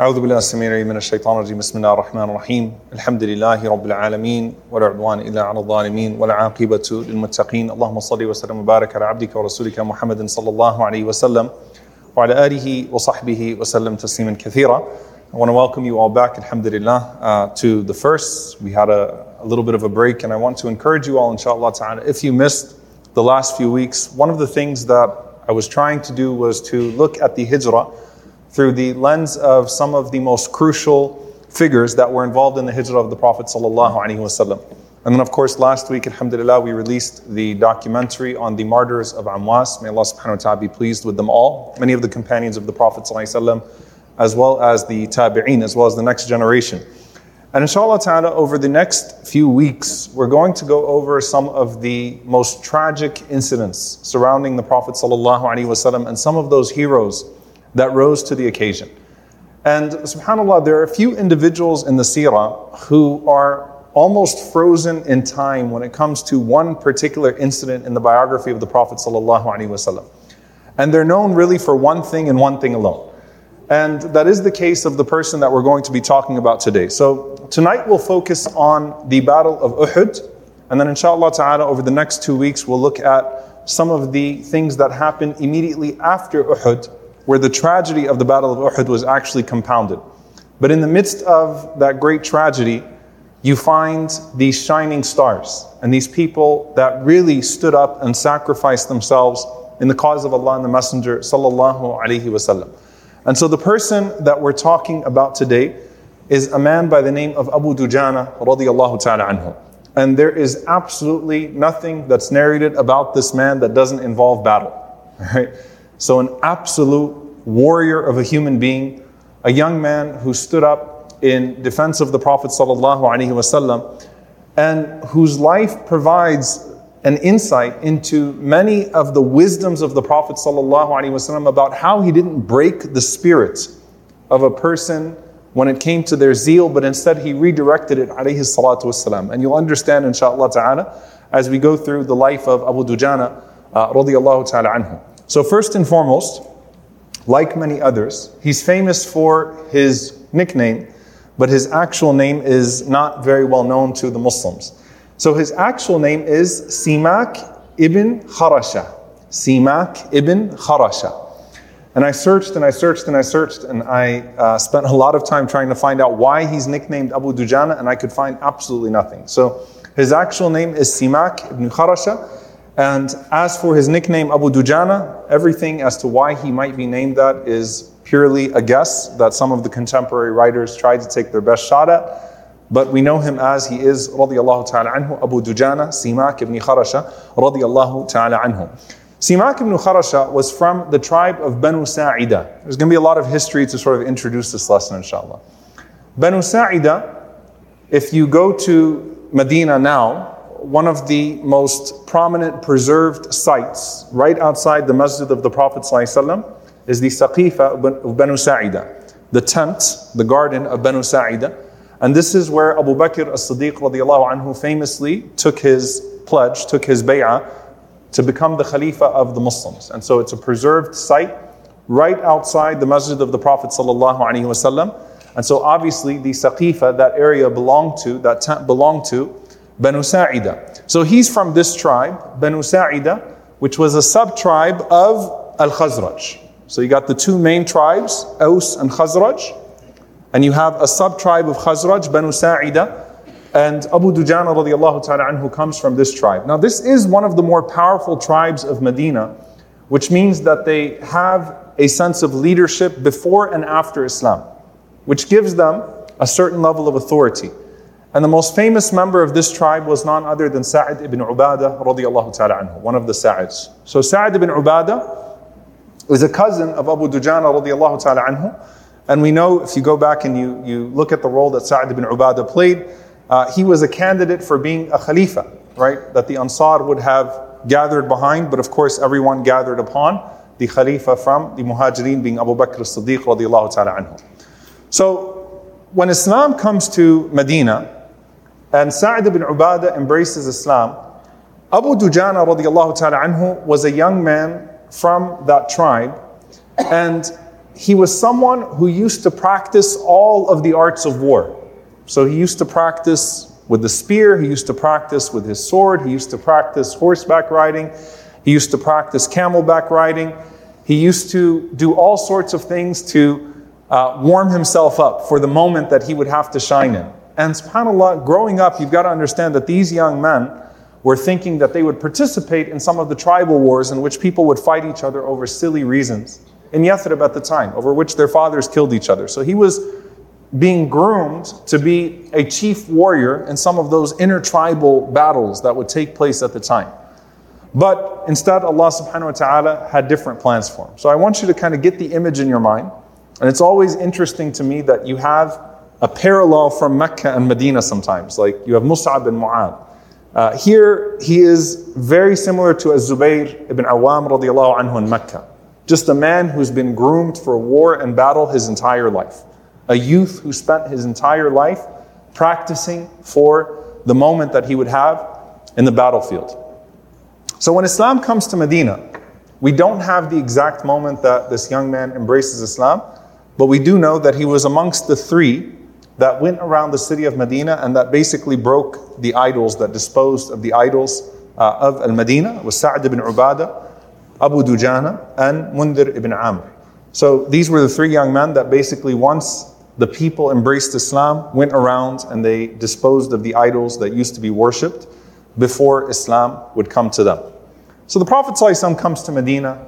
أعوذ بالله السميع العليم من الشيطان الرجيم بسم الله الرحمن الرحيم الحمد لله رب العالمين ولا عدوان إلا على الظالمين ولا عاقبة للمتقين اللهم صل وسلم وبارك على عبدك ورسولك محمد صلى الله عليه وسلم وعلى آله وصحبه وسلم تسليما كثيرا I want to welcome you all back, alhamdulillah, uh, to the first. We had a, a little bit of a break, and I want to encourage you all, inshallah ta'ala, if you missed the last few weeks, one of the things that I was trying to do was to look at the hijrah through the lens of some of the most crucial figures that were involved in the hijrah of the Prophet And then of course last week, alhamdulillah, we released the documentary on the martyrs of Amwas. May Allah subhanahu wa ta'ala be pleased with them all. Many of the companions of the Prophet as well as the tabi'een, as well as the next generation. And inshallah ta'ala, over the next few weeks, we're going to go over some of the most tragic incidents surrounding the Prophet and some of those heroes that rose to the occasion. And subhanAllah, there are a few individuals in the seerah who are almost frozen in time when it comes to one particular incident in the biography of the Prophet. And they're known really for one thing and one thing alone. And that is the case of the person that we're going to be talking about today. So tonight we'll focus on the Battle of Uhud. And then inshallah ta'ala, over the next two weeks, we'll look at some of the things that happened immediately after Uhud where the tragedy of the Battle of Uhud was actually compounded. But in the midst of that great tragedy, you find these shining stars and these people that really stood up and sacrificed themselves in the cause of Allah and the Messenger sallallahu alaihi wasallam. And so the person that we're talking about today is a man by the name of Abu Dujana ta'ala anhu. And there is absolutely nothing that's narrated about this man that doesn't involve battle. Right? So, an absolute warrior of a human being, a young man who stood up in defense of the Prophet ﷺ, and whose life provides an insight into many of the wisdoms of the Prophet ﷺ about how he didn't break the spirit of a person when it came to their zeal, but instead he redirected it والسلام. And you'll understand inshaAllah ta'ala as we go through the life of Abu Dujana uh, radiallahu ta'ala anhu. So, first and foremost, like many others, he's famous for his nickname, but his actual name is not very well known to the Muslims. So, his actual name is Simak ibn Kharasha. Simak ibn Kharasha. And I searched and I searched and I searched and I uh, spent a lot of time trying to find out why he's nicknamed Abu Dujana and I could find absolutely nothing. So his actual name is Simak ibn Kharasha and as for his nickname Abu Dujana, everything as to why he might be named that is purely a guess that some of the contemporary writers tried to take their best shot at. But we know him as he is radiallahu ta'ala anhu, Abu Dujana, Simak ibn Kharasha, radiallahu ta'ala anhu. Simak ibn Kharasha was from the tribe of Banu Sa'ida. There's going to be a lot of history to sort of introduce this lesson, inshallah. Banu Sa'ida, if you go to Medina now, one of the most prominent preserved sites right outside the masjid of the Prophet is the Saqifa of Banu Sa'ida, the tent, the garden of Banu Sa'ida. And this is where Abu Bakr as-Siddiq radiallahu anhu famously took his pledge, took his bay'ah to become the Khalifa of the Muslims. And so it's a preserved site right outside the masjid of the Prophet. And so obviously the Saqifa, that area belonged to, that tent belonged to Banu Sa'ida. So he's from this tribe, Banu Sa'ida, which was a sub-tribe of Al-Khazraj. So you got the two main tribes, Aus and Khazraj, and you have a sub-tribe of Khazraj, Banu Sa'ida, and Abu Dujana radiallahu ta'ala anhu comes from this tribe. Now this is one of the more powerful tribes of Medina, which means that they have a sense of leadership before and after Islam, which gives them a certain level of authority. And the most famous member of this tribe was none other than Sa'id ibn Ubadah radiallahu ta'ala anhu, one of the Sa'ids. So Sa'id ibn Ubadah is a cousin of Abu Dujana radiallahu ta'ala anhu. And we know if you go back and you, you look at the role that Sa'd ibn Ubadah played, uh, he was a candidate for being a khalifa, right? That the Ansar would have gathered behind, but of course everyone gathered upon the Khalifa from the Muhajirin being Abu Bakr as-Siddiq radiallahu ta'ala anhu. So when Islam comes to Medina and Sa'd ibn Ubadah embraces Islam, Abu Dujana radiallahu ta'ala anhu was a young man from that tribe and he was someone who used to practice all of the arts of war. So he used to practice with the spear, he used to practice with his sword, he used to practice horseback riding, he used to practice camelback riding, he used to do all sorts of things to uh, warm himself up for the moment that he would have to shine in. And subhanAllah, growing up, you've got to understand that these young men were thinking that they would participate in some of the tribal wars in which people would fight each other over silly reasons in Yathrib at the time, over which their fathers killed each other. So he was being groomed to be a chief warrior in some of those intertribal battles that would take place at the time. But instead, Allah subhanahu wa ta'ala had different plans for him. So I want you to kind of get the image in your mind. And it's always interesting to me that you have a parallel from Mecca and Medina sometimes. Like you have Mus'ab and Mu'ad. Uh, here, he is very similar to Az-Zubayr ibn Awam radiallahu anhu in Mecca. Just a man who's been groomed for war and battle his entire life a youth who spent his entire life practicing for the moment that he would have in the battlefield. So when Islam comes to Medina, we don't have the exact moment that this young man embraces Islam, but we do know that he was amongst the three that went around the city of Medina and that basically broke the idols, that disposed of the idols uh, of Al Medina, was Sa'd ibn Ubadah, Abu Dujana, and Mundir ibn Amr. So these were the three young men that basically once the people embraced Islam, went around and they disposed of the idols that used to be worshipped before Islam would come to them. So the Prophet ﷺ comes to Medina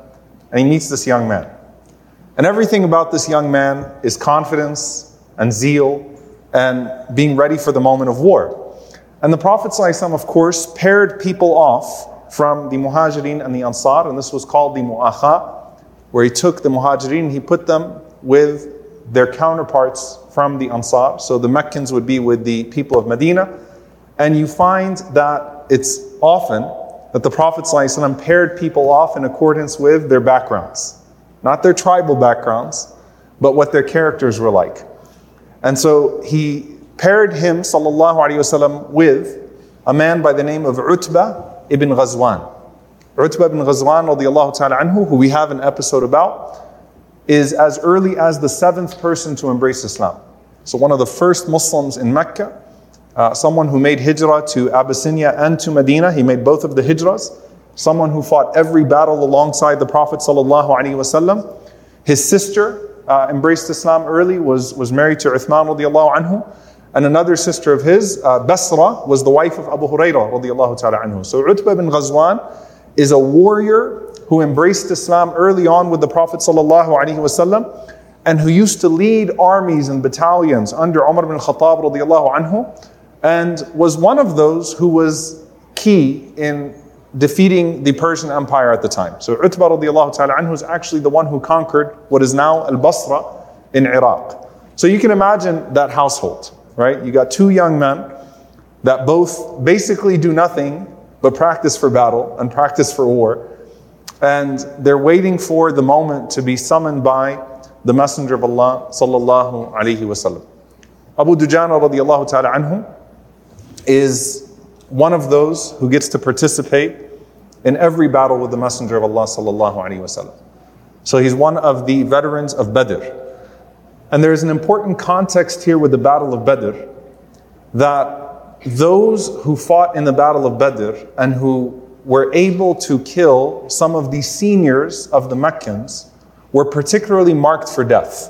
and he meets this young man. And everything about this young man is confidence and zeal and being ready for the moment of war. And the Prophet ﷺ, of course, paired people off from the Muhajirin and the Ansar, and this was called the Mu'akha, where he took the Muhajirin he put them with their counterparts from the Ansar. So the Meccans would be with the people of Medina. And you find that it's often that the Prophet ﷺ paired people off in accordance with their backgrounds. Not their tribal backgrounds, but what their characters were like. And so he paired him, sallallahu alayhi wasallam, with a man by the name of Utbah ibn Ghazwan. Utbah ibn Ghazwan, radiallahu ta'ala anhu, who we have an episode about is as early as the seventh person to embrace Islam. So, one of the first Muslims in Mecca, uh, someone who made hijrah to Abyssinia and to Medina, he made both of the hijras, Someone who fought every battle alongside the Prophet. ﷺ. His sister uh, embraced Islam early, was, was married to Uthman radiallahu anhu. And another sister of his, uh, Basra, was the wife of Abu Hurairah radiallahu ta'ala anhu. So Utbah bin Ghazwan is a warrior who embraced Islam early on with the Prophet ﷺ and who used to lead armies and battalions under Umar bin Khattab radiallahu anhu and was one of those who was key in defeating the Persian Empire at the time. So Utbah radiallahu ta'ala anhu is actually the one who conquered what is now Al-Basra in Iraq. So you can imagine that household, right? You got two young men that both basically do nothing but practice for battle and practice for war and they're waiting for the moment to be summoned by the Messenger of Allah sallallahu alaihi wasallam. Abu Dujana radiallahu ta'ala anhu is one of those who gets to participate in every battle with the Messenger of Allah sallallahu alaihi wasallam. So he's one of the veterans of Badr. And there is an important context here with the Battle of Badr that those who fought in the Battle of Badr and who were able to kill some of the seniors of the Meccans were particularly marked for death.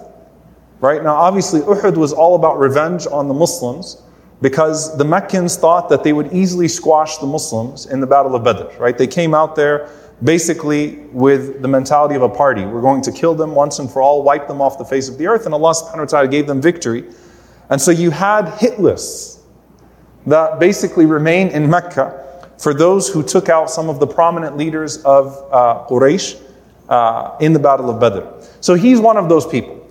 Right now, obviously, Uhud was all about revenge on the Muslims because the Meccans thought that they would easily squash the Muslims in the Battle of Badr. Right? They came out there basically with the mentality of a party. We're going to kill them once and for all, wipe them off the face of the earth, and Allah subhanahu wa ta'ala gave them victory. And so you had hit lists that basically remain in Mecca for those who took out some of the prominent leaders of uh, Quraysh uh, in the Battle of Badr. So he's one of those people.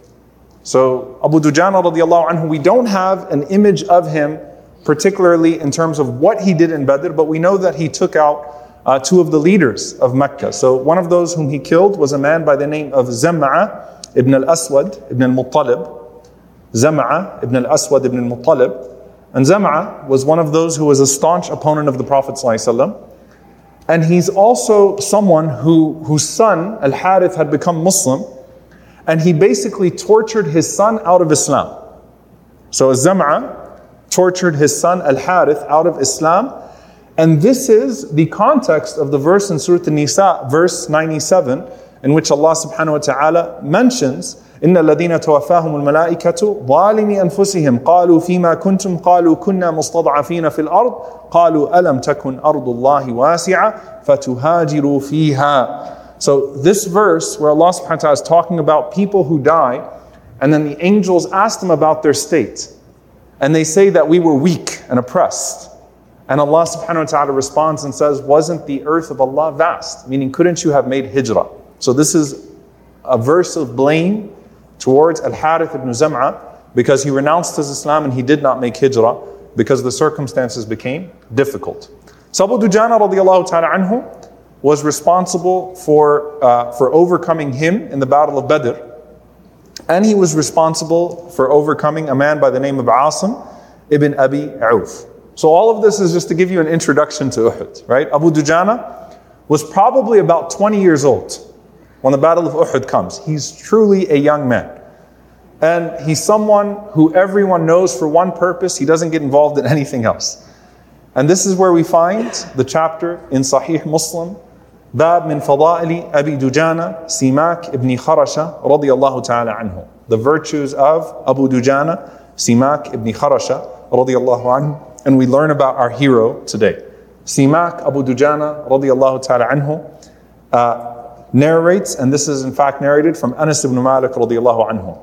So Abu Dujana radiallahu anhu, we don't have an image of him particularly in terms of what he did in Badr, but we know that he took out uh, two of the leaders of Mecca. So one of those whom he killed was a man by the name of Zam'a ibn al-Aswad ibn al-Muttalib. Zam'a ibn al-Aswad ibn al-Muttalib. And Zam'a was one of those who was a staunch opponent of the Prophet. And he's also someone who, whose son, Al-Harith, had become Muslim And he basically tortured his son out of Islam. So Zam'a tortured his son Al-Harith out of Islam. And this is the context of the verse in Surah An-Nisa, verse 97, in which Allah subhanahu wa ta'ala mentions إن الذين توفاهم الملائكة ظالمي أنفسهم قالوا فيما كنتم قالوا كنا مستضعفين في الأرض قالوا ألم تكن أرض الله واسعة فتهاجروا فيها so this verse where Allah subhanahu wa ta'ala is talking about people who die and then the angels ask them about their state and they say that we were weak and oppressed. And Allah subhanahu wa ta'ala responds and says wasn't the earth of Allah vast? Meaning couldn't you have made hijrah? So this is a verse of blame towards Al Harith ibn Zam'a because he renounced his Islam and he did not make hijrah because the circumstances became difficult. So Dujana radiallahu ta'ala anhu was responsible for, uh, for overcoming him in the Battle of Badr. And he was responsible for overcoming a man by the name of Asim ibn Abi Auf. So all of this is just to give you an introduction to Uhud, right? Abu Dujana was probably about 20 years old when the Battle of Uhud comes. He's truly a young man. And he's someone who everyone knows for one purpose, he doesn't get involved in anything else. And this is where we find the chapter in Sahih Muslim, Bab min Fada'ili Abi Dujana, Simak ibn Kharasha, radiyallahu ta'ala anhu. The virtues of Abu Dujana, Simak ibn Kharasha, radiyallahu anhu. And we learn about our hero today. Simak Abu Dujana, radiyallahu ta'ala anhu. Uh, narrates, and this is in fact narrated from Anas ibn Malik radiallahu anhu,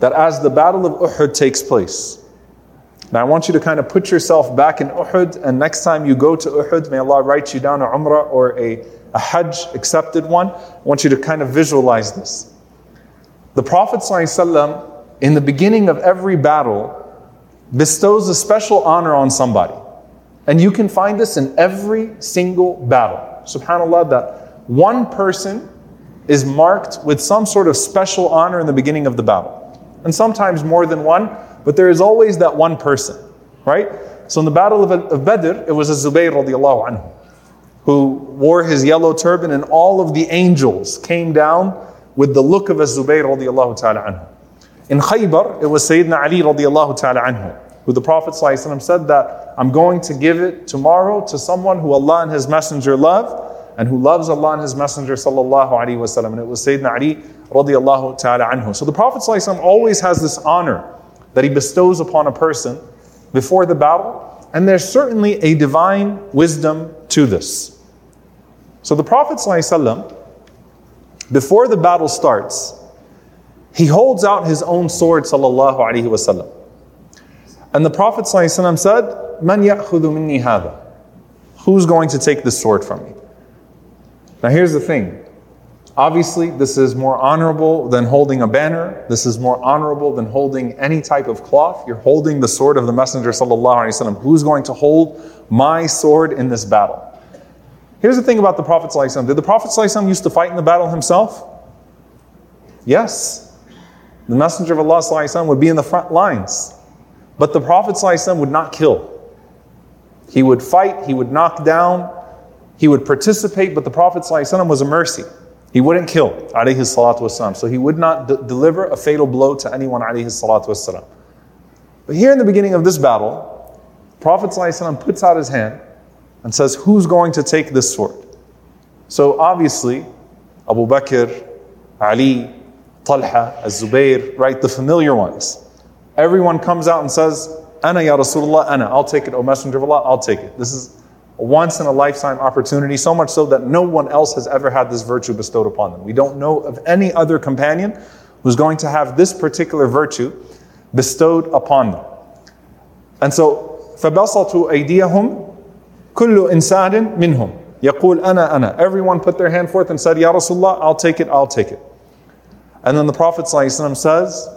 that as the Battle of Uhud takes place, now I want you to kind of put yourself back in Uhud, and next time you go to Uhud, may Allah write you down a Umrah or a, a Hajj accepted one. I want you to kind of visualize this. The Prophet ﷺ, in the beginning of every battle, bestows a special honor on somebody. And you can find this in every single battle. SubhanAllah, that one person is marked with some sort of special honor in the beginning of the battle. And sometimes more than one, but there is always that one person, right? So in the battle of, Badr, it was a Zubayr radiallahu anhu, who wore his yellow turban and all of the angels came down with the look of a Zubayr radiallahu ta'ala anhu. In Khaybar, it was Sayyidina Ali radiallahu ta'ala anhu, who the Prophet said that I'm going to give it tomorrow to someone who Allah and His Messenger love and who loves Allah and His Messenger sallallahu alaihi wasallam. And it was Sayyidina Ali radiallahu ta'ala anhu. So the Prophet sallallahu always has this honor that he bestows upon a person before the battle. And there's certainly a divine wisdom to this. So the Prophet sallallahu before the battle starts, he holds out his own sword sallallahu. And the Prophet ﷺ said, Man ya'khudhu minni hada? Who's going to take this sword from me? Now, here's the thing. Obviously, this is more honorable than holding a banner. This is more honorable than holding any type of cloth. You're holding the sword of the Messenger. Sallallahu Who's going to hold my sword in this battle? Here's the thing about the Prophet. Did the Prophet used to fight in the battle himself? Yes. The Messenger of Allah would be in the front lines. But the Prophet would not kill. He would fight, he would knock down, he would participate, but the Prophet ﷺ was a mercy. He wouldn't kill, alayhi salatu wasalam. So he would not d- deliver a fatal blow to anyone, alayhi salatu wasalam. But here in the beginning of this battle, Prophet ﷺ puts out his hand and says, Who's going to take this sword? So obviously, Abu Bakr, Ali, Talha, Az-Zubayr, right, the familiar ones. Everyone comes out and says, Ana ya Rasulullah, Ana, I'll take it, O Messenger of Allah, I'll take it. This is once in a lifetime opportunity, so much so that no one else has ever had this virtue bestowed upon them. We don't know of any other companion who's going to have this particular virtue bestowed upon them. And so, فَبَسَطُوا أَيْدِيَهُمْ كُلُّ إِنسَانٍ مِنْهُمْ يقول أنا أنا Everyone put their hand forth and said, Ya Rasulullah, I'll take it, I'll take it. And then the Prophet ﷺ says,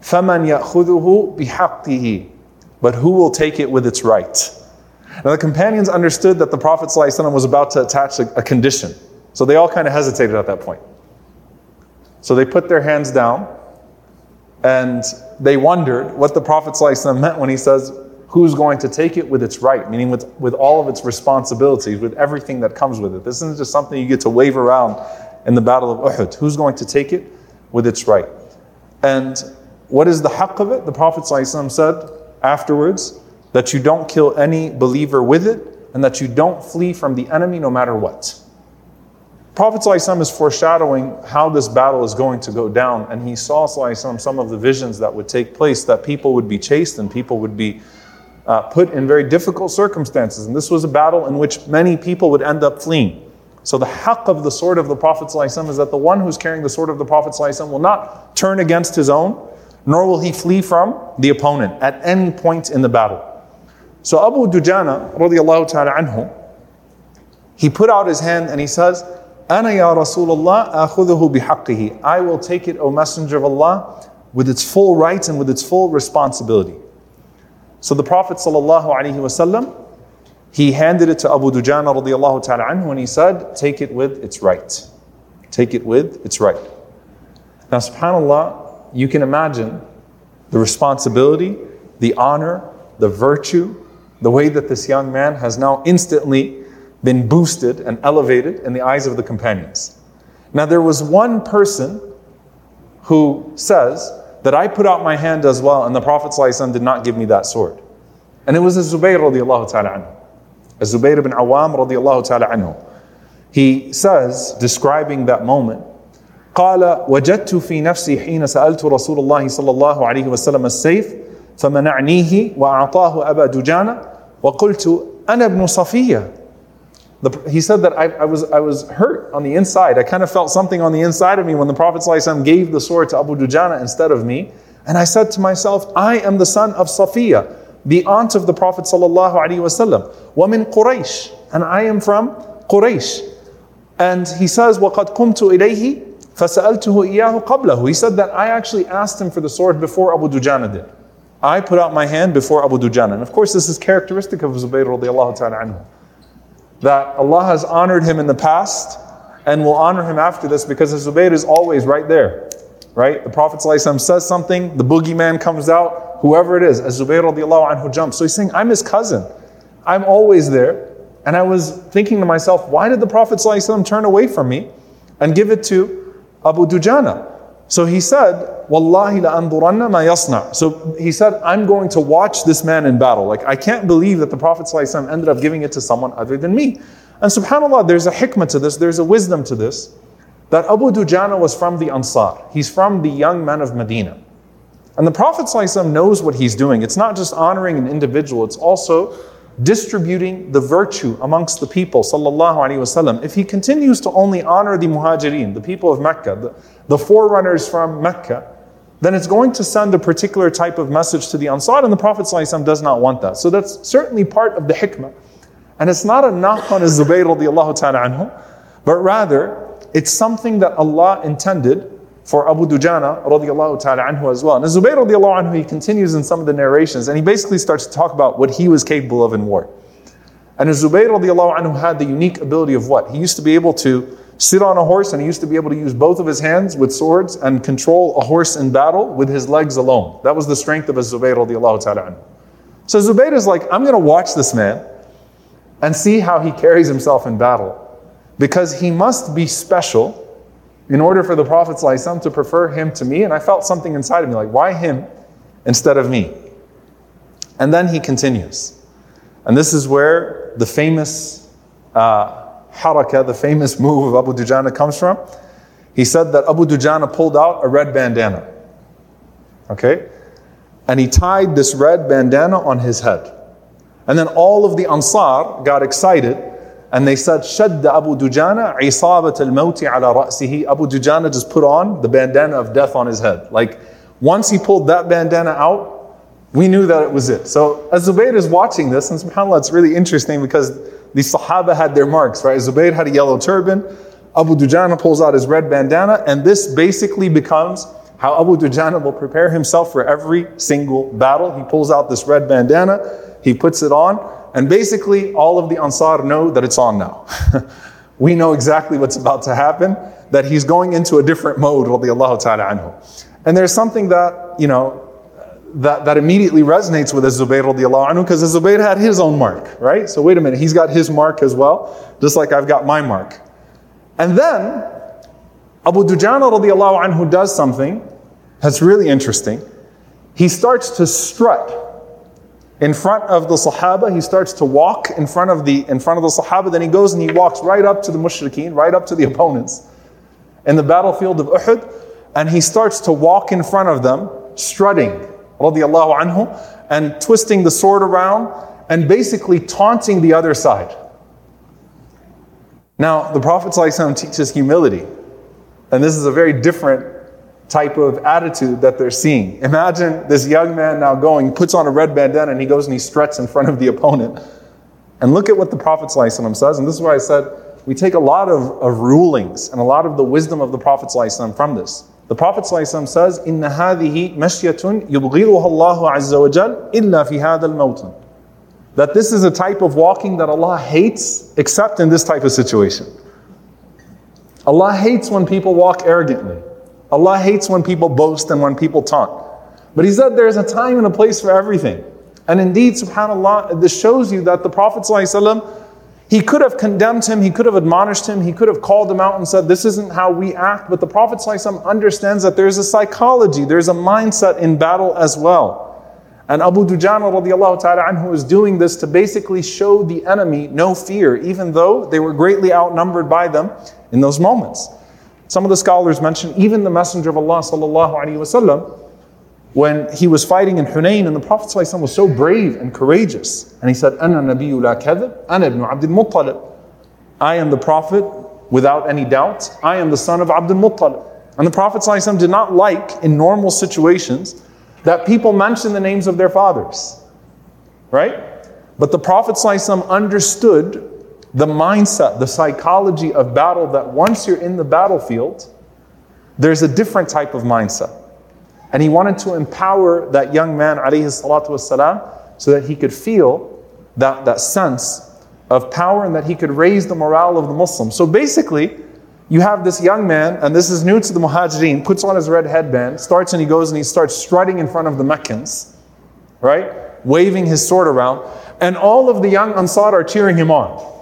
فَمَنْ يَأْخُذُهُ بِحَقِّهِ But who will take it with its right? Now the companions understood that the Prophet ﷺ was about to attach a, a condition. So they all kind of hesitated at that point. So they put their hands down and they wondered what the Prophet ﷺ meant when he says, Who's going to take it with its right? Meaning with, with all of its responsibilities, with everything that comes with it. This isn't just something you get to wave around in the Battle of Uhud. Who's going to take it with its right? And what is the haqq of it? The Prophet ﷺ said afterwards that you don't kill any believer with it and that you don't flee from the enemy no matter what. Prophet ﷺ is foreshadowing how this battle is going to go down, and he saw ﷺ, some of the visions that would take place that people would be chased and people would be uh, put in very difficult circumstances. And this was a battle in which many people would end up fleeing. So, the haqq of the sword of the Prophet ﷺ is that the one who's carrying the sword of the Prophet ﷺ will not turn against his own, nor will he flee from the opponent at any point in the battle. So, Abu Dujana, radiallahu ta'ala anhu, he put out his hand and he says, Ana ya Rasulullah akhuduhu bihaqqihi. I will take it, O Messenger of Allah, with its full rights and with its full responsibility. So the Prophet sallallahu alaihi wasallam, he handed it to Abu Dujana radiallahu ta'ala anhu and he said, take it with its right. Take it with its right. Now subhanAllah, you can imagine the responsibility, the honor, the virtue, the way that this young man has now instantly been boosted and elevated in the eyes of the companions. Now, there was one person who says that I put out my hand as well, and the Prophet ﷺ did not give me that sword. And it was Zubayr radiallahu ta'ala anhu. Zubayr ibn Awam radiallahu ta'ala anhu. He says, describing that moment, قال وجدت في نفسي حين سألت رسول الله صلى الله عليه وسلم السيف فمنعنيه وأعطاه أبا دجانة وقلت أنا ابن صفية the, he said that I, I, was, I was hurt on the inside. I kind of felt something on the inside of me when the Prophet ﷺ gave the sword to Abu Dujana instead of me. And I said to myself, I am the son of Safiya, the aunt of the Prophet ﷺ. وَمِن Quraysh. And I am from Quraysh. And he says, وَقَدْ قُمْتُ إِلَيْهِ فَسَأَلْتُهُ إِيَّاهُ قَبْلَهُ He said that I actually asked him for the sword before Abu Dujana did. I put out my hand before Abu Dujana. And of course, this is characteristic of Zubayr radiallahu ta'ala anhu that Allah has honored him in the past and will honor him after this because Zubayr is always right there. Right? The Prophet says something, the boogeyman comes out, whoever it is, Zubayr radiallahu anhu jumps. So he's saying, I'm his cousin. I'm always there. And I was thinking to myself, why did the Prophet turn away from me and give it to Abu Dujana? So he said, Wallahi la anduranna ma yasna. So he said, I'm going to watch this man in battle. Like, I can't believe that the Prophet ﷺ ended up giving it to someone other than me. And subhanAllah, there's a hikmah to this, there's a wisdom to this, that Abu Dujana was from the Ansar. He's from the young men of Medina. And the Prophet ﷺ knows what he's doing. It's not just honoring an individual, it's also distributing the virtue amongst the people, sallallahu alaihi wasallam. If he continues to only honor the muhajirin, the people of Mecca, the, the forerunners from Mecca, then it's going to send a particular type of message to the Ansar, and the Prophet ﷺ does not want that. So that's certainly part of the hikmah. And it's not a knock on Zubayr radiallahu ta'ala anhu, but rather it's something that Allah intended for Abu Dujana radiallahu ta'ala anhu as well. And Zubayr radiallahu anhu, he continues in some of the narrations, and he basically starts to talk about what he was capable of in war. And Zubayr radiallahu anhu had the unique ability of what? He used to be able to sit on a horse and he used to be able to use both of his hands with swords and control a horse in battle with his legs alone. That was the strength of Zubayr radiallahu ta'ala anhu. So Zubayr is like, I'm going to watch this man and see how he carries himself in battle. Because he must be special in order for the Prophet to prefer him to me. And I felt something inside of me like, why him instead of me? And then he continues. And this is where the famous uh, haraka, the famous move of Abu Dujana comes from. He said that Abu Dujana pulled out a red bandana. Okay? And he tied this red bandana on his head. And then all of the Ansar got excited and they said, Shadda Abu Dujana isabat al mawti ala ra'sihi. Abu Dujana just put on the bandana of death on his head. Like, once he pulled that bandana out, we knew that it was it. So as Zubayr is watching this, and subhanAllah, it's really interesting because the Sahaba had their marks, right? Zubayr had a yellow turban, Abu Dujana pulls out his red bandana, and this basically becomes how Abu Dujana will prepare himself for every single battle. He pulls out this red bandana, he puts it on, and basically all of the Ansar know that it's on now. we know exactly what's about to happen, that he's going into a different mode, radiallahu ta'ala anhu. And there's something that, you know, that, that immediately resonates with Az-Zubayr radiallahu anhu because Az-Zubayr had his own mark, right? So wait a minute, he's got his mark as well, just like I've got my mark. And then Abu Dujana radiallahu anhu does something that's really interesting. He starts to strut in front of the Sahaba. He starts to walk in front of the in front of the Sahaba. Then he goes and he walks right up to the mushrikeen, right up to the opponents in the battlefield of Uhud, and he starts to walk in front of them, strutting, radiallahu anhu, and twisting the sword around and basically taunting the other side. Now, the Prophet teaches humility, and this is a very different type of attitude that they're seeing. Imagine this young man now going, puts on a red bandana, and he goes and he struts in front of the opponent. And look at what the Prophet ﷺ says, and this is why I said we take a lot of, of rulings and a lot of the wisdom of the Prophet ﷺ from this. The Prophet ﷺ says, إِنَّ هَذِهِ مَشْيَةٌ يُبْغِضُهَا اللَّهُ عَزَّ وَجَلَّ إِلَّا فِي هَذَا الْمَوْطِنِ That this is a type of walking that Allah hates except in this type of situation. Allah hates when people walk arrogantly. Allah hates when people boast and when people taunt. But He said there's a time and a place for everything. And indeed, subhanAllah, this shows you that the Prophet ﷺ, he could have condemned him, he could have admonished him, he could have called him out and said, This isn't how we act. But the Prophet ﷺ understands that there's a psychology, there's a mindset in battle as well. And Abu Dujana radiallahu ta'ala anhu is doing this to basically show the enemy no fear, even though they were greatly outnumbered by them in those moments. Some of the scholars mention even the Messenger of Allah sallallahu alaihi wasallam when he was fighting in Hunayn and the Prophet ﷺ was so brave and courageous. And he said, Ana nabiyyu la kadhib, ana ibn Abdul Muttalib. I am the Prophet without any doubt. I am the son of Abdul Muttalib. And the Prophet ﷺ did not like in normal situations that people mention the names of their fathers. Right? But the Prophet ﷺ understood the mindset, the psychology of battle that once you're in the battlefield, there's a different type of mindset. And he wanted to empower that young man, alayhi salatu wasalam, so that he could feel that, that sense of power and that he could raise the morale of the Muslims. So basically, you have this young man, and this is new to the Muhajirin, puts on his red headband, starts and he goes and he starts strutting in front of the Meccans, right? Waving his sword around. And all of the young Ansar are cheering him on,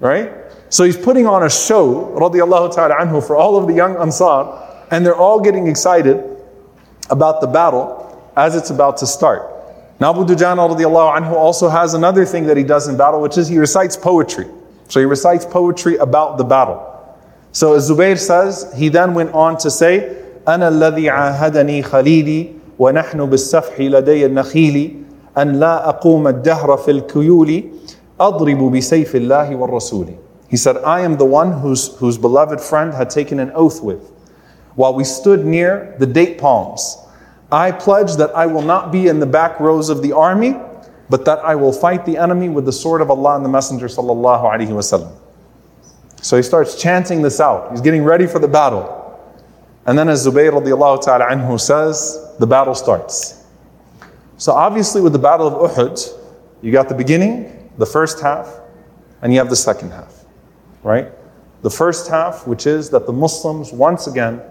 right? So he's putting on a show, radiallahu ta'ala anhu, for all of the young Ansar, and they're all getting excited about the battle as it's about to start. Now Abu Dujana radiallahu anhu also has another thing that he does in battle, which is he recites poetry. So he recites poetry about the battle. So as Zubayr says, he then went on to say, أنا الذي عاهدني خليلي ونحن بالسفح لدي النخيل أن لا أقوم الدهر في الكيول أضرب بسيف الله والرسول. He said, I am the one whose, whose beloved friend had taken an oath with while we stood near the date palms. I pledge that I will not be in the back rows of the army, but that I will fight the enemy with the sword of Allah and the Messenger sallallahu alaihi wasallam. So he starts chanting this out. He's getting ready for the battle. And then as Zubayr radiallahu ta'ala anhu says, the battle starts. So obviously with the battle of Uhud, you got the beginning, the first half and you have the second half, right? The first half, which is that the Muslims, once again,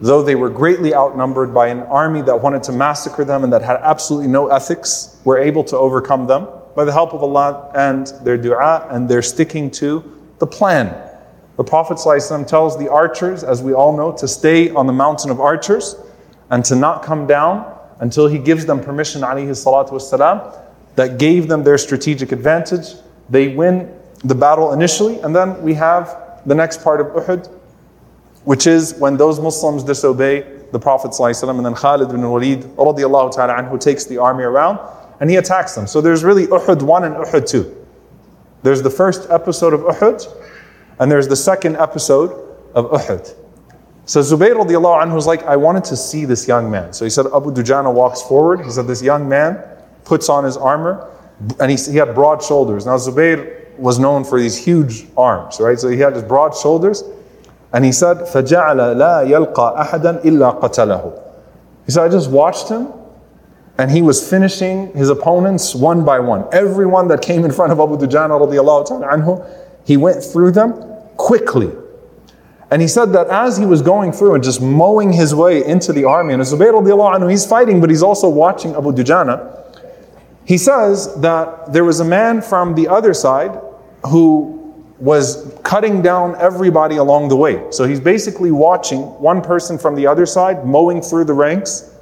though they were greatly outnumbered by an army that wanted to massacre them and that had absolutely no ethics, were able to overcome them by the help of Allah and their dua and their sticking to the plan. The Prophet tells the archers, as we all know, to stay on the mountain of archers and to not come down until he gives them permission, alayhi salatu wasalam, that gave them their strategic advantage. They win the battle initially, and then we have the next part of Uhud, which is when those Muslims disobey the Prophet ﷺ, and then Khalid bin Walid ta'ala anhu takes the army around and he attacks them. So there's really Uhud 1 and Uhud 2. There's the first episode of Uhud and there's the second episode of Uhud. So Zubayr radiallahu anhu was like, I wanted to see this young man. So he said, Abu Dujana walks forward. He said, this young man puts on his armor and he, he had broad shoulders. Now Zubayr was known for these huge arms, right? So he had his broad shoulders. And he said, فَجَعَلَ لَا يَلْقَى أَحَدًا إِلَّا قَتَلَهُ He said, I just watched him and he was finishing his opponents one by one. Everyone that came in front of Abu Dujana radiallahu ta'ala anhu, he went through them quickly. And he said that as he was going through and just mowing his way into the army, and Zubayr radiallahu anhu, he's fighting, but he's also watching Abu Dujana. He says that there was a man from the other side who was cutting down everybody along the way. So he's basically watching one person from the other side mowing through the ranks,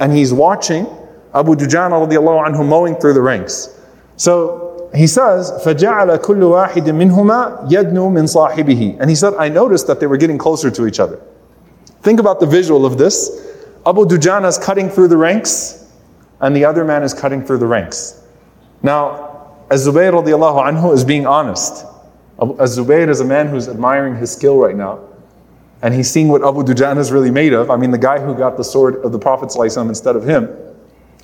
and he's watching Abu Dujana radiallahu anhu mowing through the ranks. So he says, فَجَعَلَ كُلُّ وَاحِدٍ مِّنْهُمَا يَدْنُو مِنْ صَاحِبِهِ And he said, I noticed that they were getting closer to each other. Think about the visual of this. Abu Dujana is cutting through the ranks, and the other man is cutting through the ranks. Now, Az-Zubayr radiallahu anhu is being honest. Az-Zubayr is a man who's admiring his skill right now. And he's seeing what Abu Dujana is really made of. I mean, the guy who got the sword of the Prophet instead of him.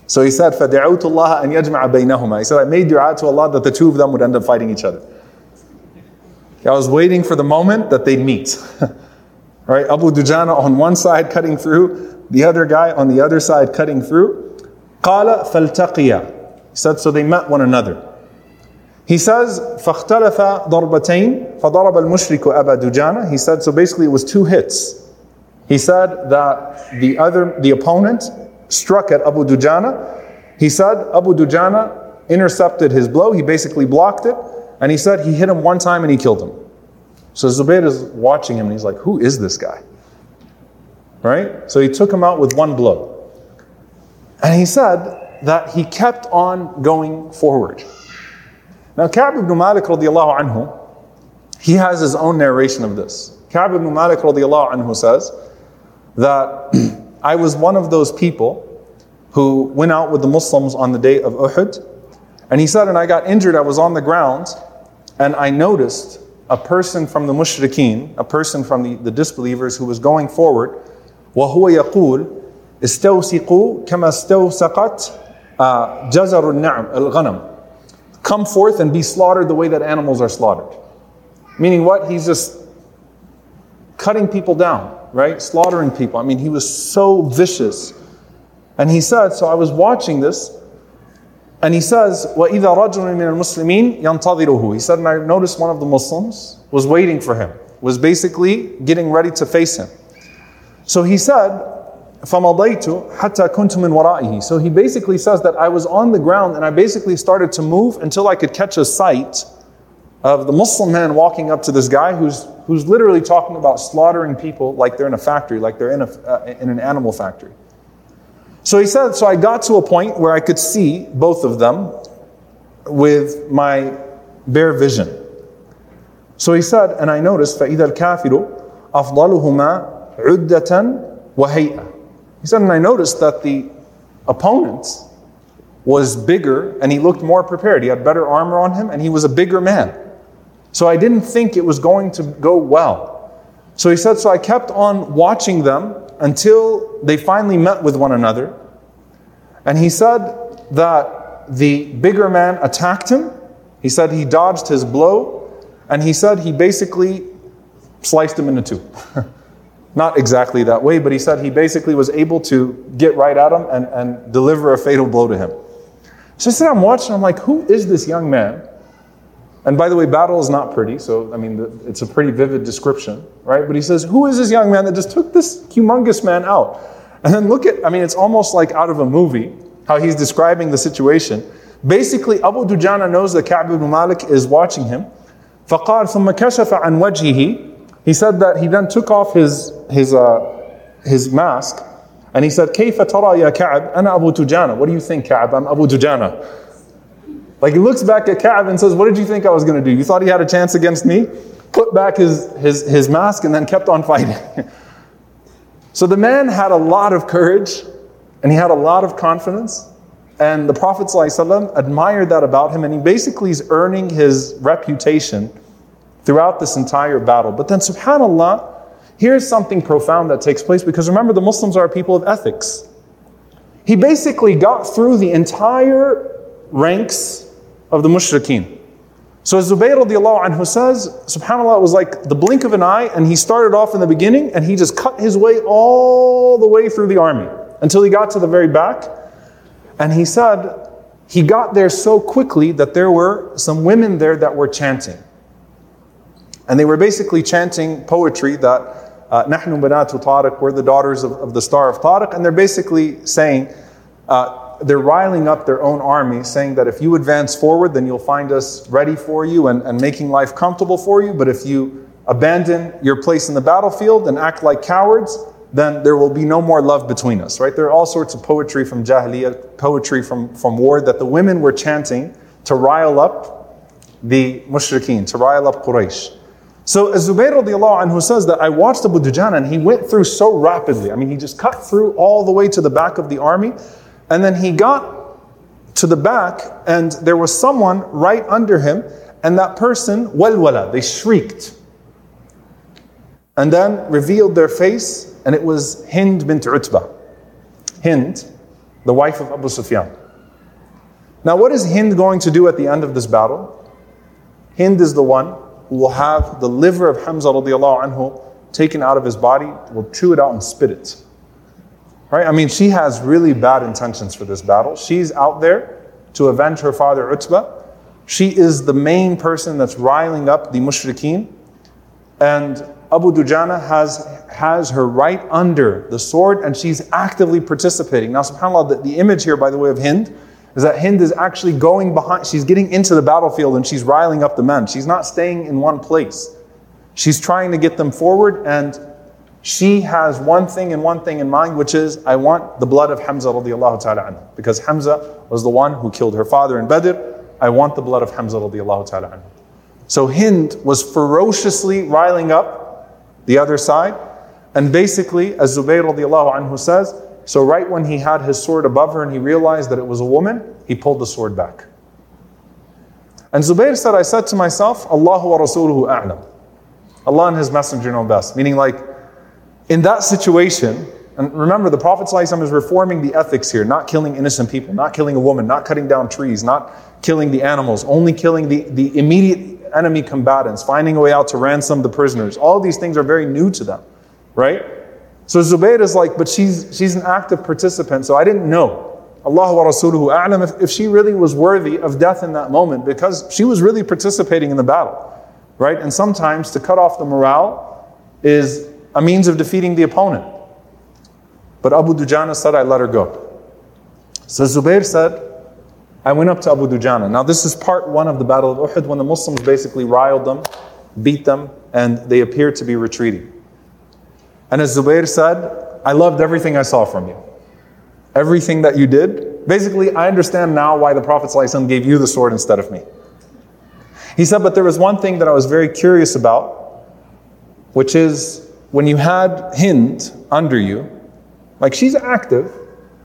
So he said, فَدَعُوتُ اللَّهَ أَنْ يَجْمَعَ بَيْنَهُمَا He said, I made dua to Allah that the two of them would end up fighting each other. I was waiting for the moment that they'd meet. right? Abu Dujana on one side cutting through, the other guy on the other side cutting through. قَالَ فَالْتَقِيَا He said, so they met one another. He says, فَاخْتَلَفَ ضَرْبَتَيْن فَضَرَبَ الْمُشْرِكُ أَبَا دُجَانَ He said, so basically it was two hits. He said that the other, the opponent struck at Abu Dujana. He said Abu Dujana intercepted his blow. He basically blocked it. And he said he hit him one time and he killed him. So Zubayr is watching him and he's like, Who is this guy? Right? So he took him out with one blow. And he said that he kept on going forward. Now, Ka'b ibn Malik radiallahu anhu, he has his own narration of this. Ka'b ibn Malik radiallahu anhu says that I was one of those people who went out with the Muslims on the day of Uhud. And he said, and I got injured, I was on the ground, and I noticed a person from the mushrikeen, a person from the, the disbelievers who was going forward, وهو يقول استوسقوا كما استوسقت جزر النعم الغنم Come forth and be slaughtered the way that animals are slaughtered. Meaning what? He's just cutting people down right? Slaughtering people. I mean, he was so vicious. And he said, so I was watching this, and he says, وَإِذَا رَجُلٌ مِنَ الْمُسْلِمِينَ يَنْتَظِرُهُ He said, and I noticed one of the Muslims was waiting for him, was basically getting ready to face him. So he said, فَمَضَيْتُ حَتَّى كُنْتُ مِنْ وَرَائِهِ So he basically says that I was on the ground and I basically started to move until I could catch a sight of the Muslim man walking up to this guy who's, who's literally talking about slaughtering people like they're in a factory, like they're in, a, uh, in an animal factory. So he said, so I got to a point where I could see both of them with my bare vision. So he said, and I noticed, فَإِذَا الْكَافِرُ أَفْضَلُهُمَا عُدَّةً وَهَيْئَةً he said, and I noticed that the opponent was bigger and he looked more prepared. He had better armor on him and he was a bigger man. So I didn't think it was going to go well. So he said, So I kept on watching them until they finally met with one another. And he said that the bigger man attacked him. He said he dodged his blow. And he said he basically sliced him into two. Not exactly that way, but he said he basically was able to get right at him and, and deliver a fatal blow to him. So I said, I'm watching, I'm like, who is this young man? And by the way, battle is not pretty, so I mean, it's a pretty vivid description, right? But he says, Who is this young man that just took this humongous man out? And then look at, I mean, it's almost like out of a movie how he's describing the situation. Basically, Abu Dujana knows that Ka'b ibn Malik is watching him. فقال ثم كشف عن وجهه He said that he then took off his, his, uh, his mask and he said, كيف ترى يا كعب أنا أبو دجانة What do you think, Ka'b? I'm Abu Dujana. Like he looks back at Ka'b and says, What did you think I was going to do? You thought he had a chance against me? Put back his, his, his mask and then kept on fighting. so the man had a lot of courage and he had a lot of confidence. And the Prophet ﷺ admired that about him, and he basically is earning his reputation throughout this entire battle. But then, subhanAllah, here's something profound that takes place because remember, the Muslims are a people of ethics. He basically got through the entire ranks of the mushrikeen. So as Zubayr radiallahu anhu says, subhanAllah, it was like the blink of an eye, and he started off in the beginning, and he just cut his way all the way through the army until he got to the very back. And he said, he got there so quickly that there were some women there that were chanting. And they were basically chanting poetry that نحن بنات طارق, we're the daughters of, of, the star of Tariq, and they're basically saying, uh, they're riling up their own army, saying that if you advance forward, then you'll find us ready for you and, and making life comfortable for you. But if you abandon your place in the battlefield and act like cowards, then there will be no more love between us, right? There are all sorts of poetry from Jahiliyyah, poetry from, from war that the women were chanting to rile up the mushrikeen, to rile up Quraysh. So Zubayr radiallahu anhu says that I watched Abu Dujana and he went through so rapidly. I mean, he just cut through all the way to the back of the army. And then he got to the back and there was someone right under him. And that person, walwala, they shrieked. And then revealed their face and it was Hind bint Utbah. Hind, the wife of Abu Sufyan. Now, what is Hind going to do at the end of this battle? Hind is the one who will have the liver of Hamza radiallahu anhu taken out of his body, will chew it out and spit it. Right? I mean, she has really bad intentions for this battle. She's out there to avenge her father Utbah. She is the main person that's riling up the mushrikeen. And Abu Dujana has, has her right under the sword and she's actively participating. Now, subhanAllah, the, the image here, by the way, of Hind is that Hind is actually going behind, she's getting into the battlefield and she's riling up the men. She's not staying in one place. She's trying to get them forward and she has one thing and one thing in mind, which is, I want the blood of Hamza radiallahu ta'ala anhu. Because Hamza was the one who killed her father in Badr. I want the blood of Hamza radiallahu ta'ala anhu. So Hind was ferociously riling up the other side. And basically, as Zubayr radiallahu anhu says, so, right when he had his sword above her and he realized that it was a woman, he pulled the sword back. And Zubayr said, I said to myself, Allahu wa Rasuluhu a'lam. Allah and His Messenger know best. Meaning, like, in that situation, and remember, the Prophet ﷺ is reforming the ethics here, not killing innocent people, not killing a woman, not cutting down trees, not killing the animals, only killing the, the immediate enemy combatants, finding a way out to ransom the prisoners. All these things are very new to them, right? So Zubayr is like, but she's, she's an active participant, so I didn't know. Allah wa Rasuluhu a'lam if, if she really was worthy of death in that moment because she was really participating in the battle, right? And sometimes to cut off the morale is a means of defeating the opponent. But Abu Dujana said, I let her go. So Zubayr said, I went up to Abu Dujana. Now, this is part one of the Battle of Uhud when the Muslims basically riled them, beat them, and they appeared to be retreating. And as Zubair said, I loved everything I saw from you. Everything that you did. Basically, I understand now why the Prophet ﷺ gave you the sword instead of me. He said, but there was one thing that I was very curious about, which is when you had Hind under you, like she's active,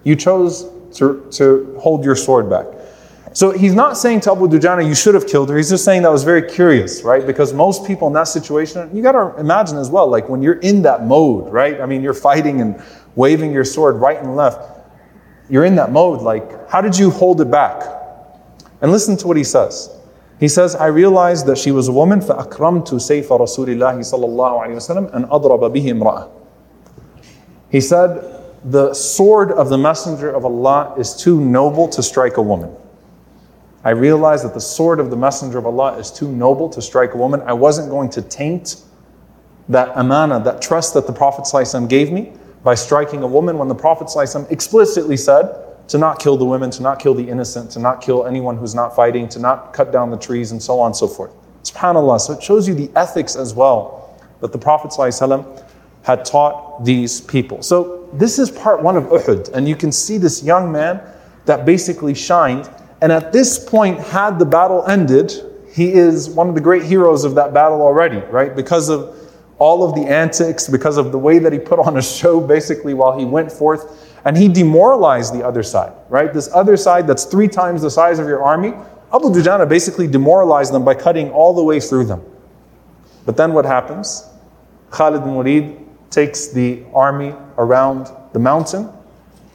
you chose to, to hold your sword back. So he's not saying to Abu Dujana, you should have killed her. He's just saying that was very curious, right? Because most people in that situation, you got to imagine as well, like when you're in that mode, right? I mean, you're fighting and waving your sword right and left. You're in that mode, like, how did you hold it back? And listen to what he says. He says, I realized that she was a woman, فَأَكْرَمْتُ سَيْفَ رَسُولِ اللَّهِ صَلَّى اللَّهُ عَلَيْهِ وسلم, and أَضْرَبَ بِهِ امْرَأَةً. He said, the sword of the Messenger of Allah is too noble to strike a woman. I realized that the sword of the Messenger of Allah is too noble to strike a woman. I wasn't going to taint that amana, that trust that the Prophet ﷺ gave me by striking a woman when the Prophet ﷺ explicitly said to not kill the women, to not kill the innocent, to not kill anyone who's not fighting, to not cut down the trees, and so on and so forth. SubhanAllah. So it shows you the ethics as well that the Prophet ﷺ had taught these people. So this is part one of Uhud, and you can see this young man that basically shined and at this point, had the battle ended, he is one of the great heroes of that battle already, right? Because of all of the antics, because of the way that he put on a show basically while he went forth. And he demoralized the other side, right? This other side that's three times the size of your army. Abu Dujana basically demoralized them by cutting all the way through them. But then what happens? Khalid Walid takes the army around the mountain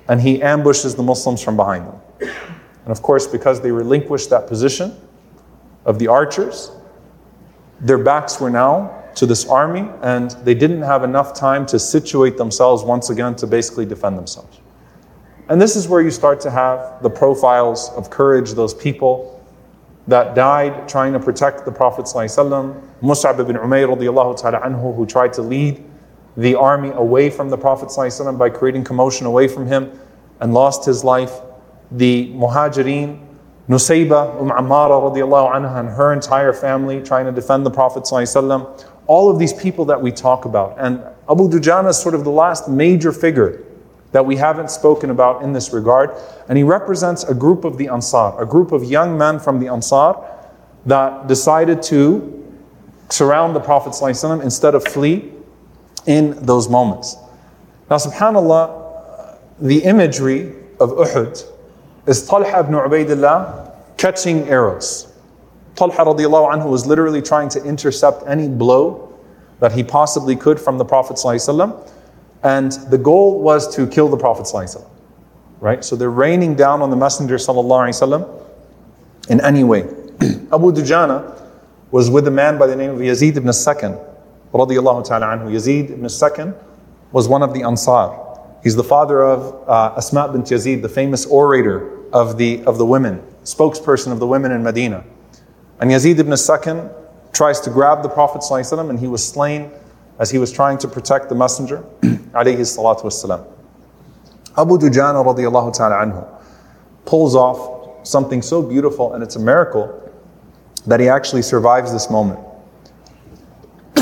and he ambushes the Muslims from behind them. And of course, because they relinquished that position, of the archers. Their backs were now to this army, and they didn't have enough time to situate themselves once again to basically defend themselves. And this is where you start to have the profiles of courage, those people that died trying to protect the Prophet ﷺ. Mus'ab ibn Umayr ta'ala anhu, who tried to lead the army away from the Prophet ﷺ by creating commotion away from him and lost his life. The Muhajirin, Nusayba, Umm Ammara radiallahu anha, and her entire family trying to defend the Prophet. All of these people that we talk about. And Abu Dujana is sort of the last major figure that we haven't spoken about in this regard. And he represents a group of the Ansar, a group of young men from the Ansar that decided to surround the Prophet instead of flee in those moments. Now, subhanAllah, the imagery of Uhud is Talha ibn Ubaidillah catching arrows. Talha radiallahu anhu was literally trying to intercept any blow that he possibly could from the Prophet ﷺ. And the goal was to kill the Prophet ﷺ. Right? So they're raining down on the Messenger ﷺ in any way. Abu Dujana was with a man by the name of Yazid ibn Sakan, radiallahu ta'ala anhu. Yazid ibn Sakan was one of the Ansar. He's the father of uh, Asma bint Yazid, the famous orator of the, of the women, spokesperson of the women in Medina. And Yazid ibn Sakan tries to grab the Prophet ﷺ and he was slain as he was trying to protect the Messenger alayhi. Abu Dujana radiallahu ta'ala anhu pulls off something so beautiful and it's a miracle that he actually survives this moment.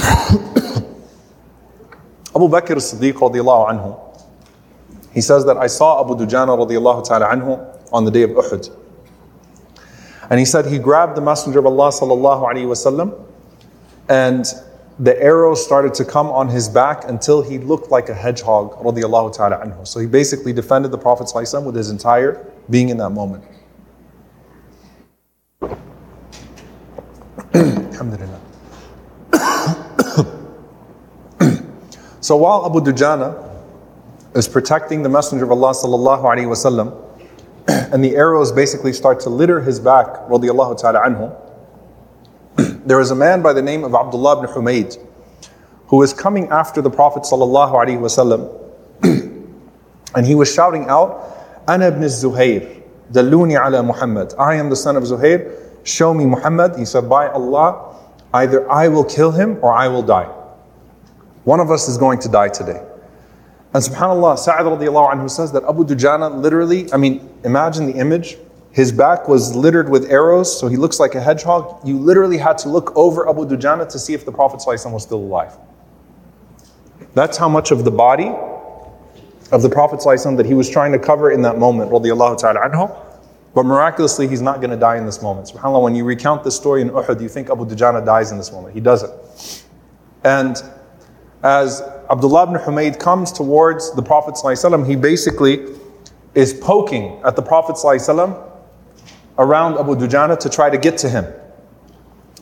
Abu Bakr as-Siddiq radiallahu anhu he says that I saw Abu Dujana radiallahu ta'ala anhu on the day of Uhud. And he said he grabbed the Messenger of Allah sallallahu alayhi wasallam and the arrows started to come on his back until he looked like a hedgehog radiallahu ta'ala anhu. So he basically defended the Prophet ﷺ with his entire being in that moment. Alhamdulillah. so while Abu Dujana is protecting the Messenger of Allah sallallahu alaihi wasallam, and the arrows basically start to litter his back, radiallahu ta'ala anhu, there was a man by the name of Abdullah ibn Humayd who was coming after the Prophet sallallahu alaihi wasallam, and he was shouting out, Ana ibn Zuhair, Dalluni ala Muhammad. I am the son of Zuhair, show me Muhammad. He said, By Allah, either I will kill him or I will die. One of us is going to die today. And subhanAllah, Sa'ad radiallahu anhu says that Abu Dujana literally, I mean, imagine the image. His back was littered with arrows, so he looks like a hedgehog. You literally had to look over Abu Dujana to see if the Prophet ﷺ was still alive. That's how much of the body of the Prophet ﷺ that he was trying to cover in that moment, radiallahu ta'ala anhu. But miraculously, he's not going to die in this moment. SubhanAllah, when you recount this story in Uhud, you think Abu Dujana dies in this moment. He doesn't. And as Abdullah ibn Humayd comes towards the Prophet ﷺ, he basically is poking at the Prophet ﷺ around Abu Dujana to try to get to him.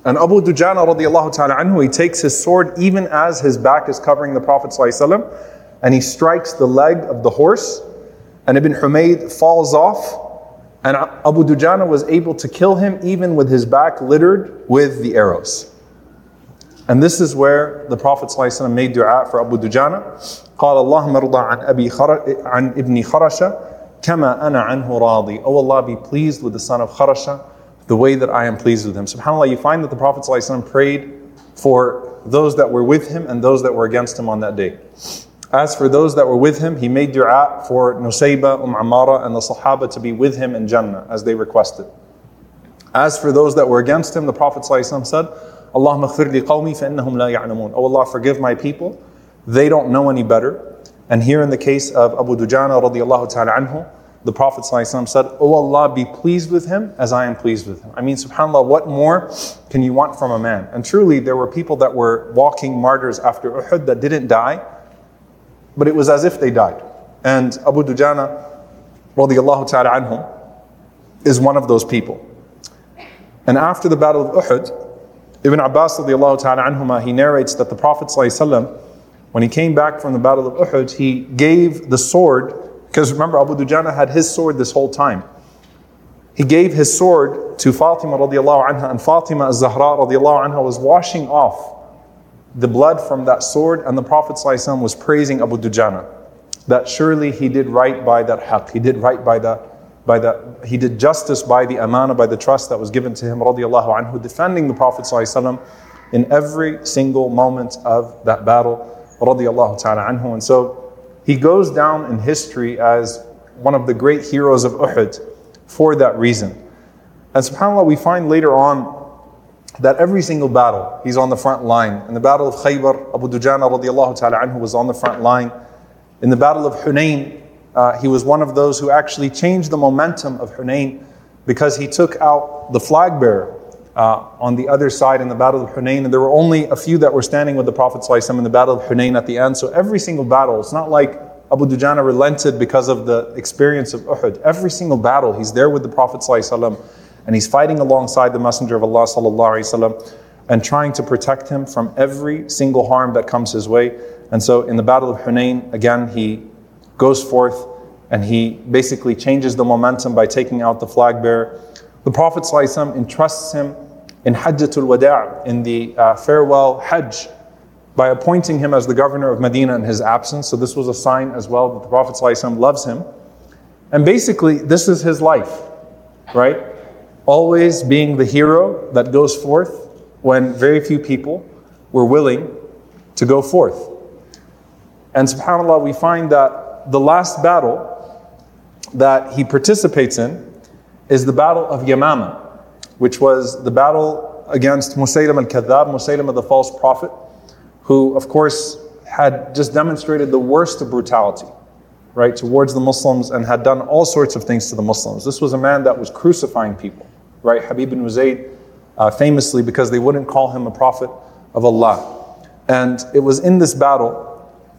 And Abu Dujana radiallahu ta'ala anhu, he takes his sword even as his back is covering the Prophet ﷺ, and he strikes the leg of the horse and Ibn Humayd falls off and Abu Dujana was able to kill him even with his back littered with the arrows. And this is where the Prophet made dua for Abu Dujana. قال اللهم ارضى عن أبي خر... عن ابن خرشة كما أنا عنه راضي. Oh Allah, be pleased with the son of Kharasha the way that I am pleased with him. SubhanAllah, you find that the Prophet ﷺ prayed for those that were with him and those that were against him on that day. As for those that were with him, he made dua for Nusayba, Umm Ammara, and the Sahaba to be with him in Jannah as they requested. As for those that were against him, the Prophet ﷺ said, Allahumma khfir qawmi innahum la ya'lamun. Oh Allah, forgive my people. They don't know any better. And here in the case of Abu Dujana radiallahu ta'ala anhu, the Prophet said, Oh Allah, be pleased with him as I am pleased with him. I mean, subhanAllah, what more can you want from a man? And truly, there were people that were walking martyrs after Uhud that didn't die, but it was as if they died. And Abu Dujana, radiallahu ta'ala anhu, is one of those people. And after the Battle of Uhud, Ibn Abbas ta'ala anhuma, he narrates that the Prophet when he came back from the Battle of Uhud, he gave the sword because remember, Abu Dujana had his sword this whole time. He gave his sword to Fatima radiallahu anha, and Fatima az-Zahra radiallahu anha was washing off the blood from that sword, and the Prophet was praising Abu Dujana. That surely he did right by that haqq, he did right by that, by that, he did justice by the amana, by the trust that was given to him, radiallahu anhu, defending the Prophet ﷺ in every single moment of that battle, radiallahu ta'ala anhu. And so he goes down in history as one of the great heroes of Uhud for that reason. And subhanAllah, we find later on that every single battle, he's on the front line. In the battle of Khaybar, Abu Dujana radiallahu ta'ala anhu was on the front line. In the battle of Hunayn, uh, he was one of those who actually changed the momentum of Hunayn because he took out the flag bearer uh, on the other side in the battle of Hunayn. And there were only a few that were standing with the Prophet ﷺ in the battle of Hunayn at the end. So every single battle, it's not like Abu Dujana relented because of the experience of Uhud. Every single battle, he's there with the Prophet ﷺ and he's fighting alongside the Messenger of Allah sallallahu and trying to protect him from every single harm that comes his way. And so in the Battle of Hunayn, again, he goes forth and he basically changes the momentum by taking out the flag bearer. The Prophet ﷺ entrusts him in Hajjatul Wada' in the uh, farewell Hajj by appointing him as the governor of Medina in his absence. So this was a sign as well that the Prophet ﷺ loves him. And basically, this is his life, right? always being the hero that goes forth when very few people were willing to go forth. And subhanAllah, we find that the last battle that he participates in is the battle of Yamama, which was the battle against Musaylim al Kadhab, Musaylim the false prophet, who, of course, had just demonstrated the worst of brutality, right, towards the Muslims and had done all sorts of things to the Muslims. This was a man that was crucifying people right? Habib bin Uzayd, uh, famously because they wouldn't call him a prophet of Allah. And it was in this battle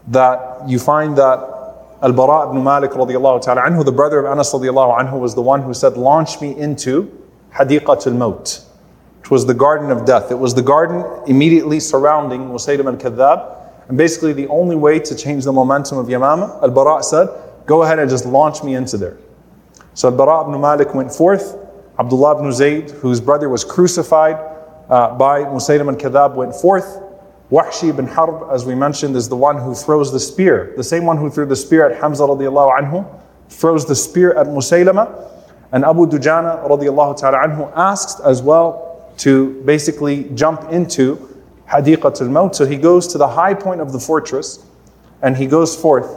that you find that Al-Bara ibn Malik radiallahu ta'ala anhu, the brother of Anas radiallahu anhu, was the one who said, launch me into Hadiqat al-Maut, which was the garden of death. It was the garden immediately surrounding Musaylim al-Kadhab. And basically the only way to change the momentum of Yamama, Al-Bara said, go ahead and just launch me into there. So Al-Bara ibn Malik went forth Abdullah ibn Zayd, whose brother was crucified uh, by Musaylim al-Kadhab, went forth. Wahshi ibn Harb, as we mentioned, is the one who throws the spear. The same one who threw the spear at Hamza radiallahu anhu, throws the spear at Musaylama. And Abu Dujana radiallahu ta'ala anhu asks as well to basically jump into Hadiqatul Maut. So he goes to the high point of the fortress and he goes forth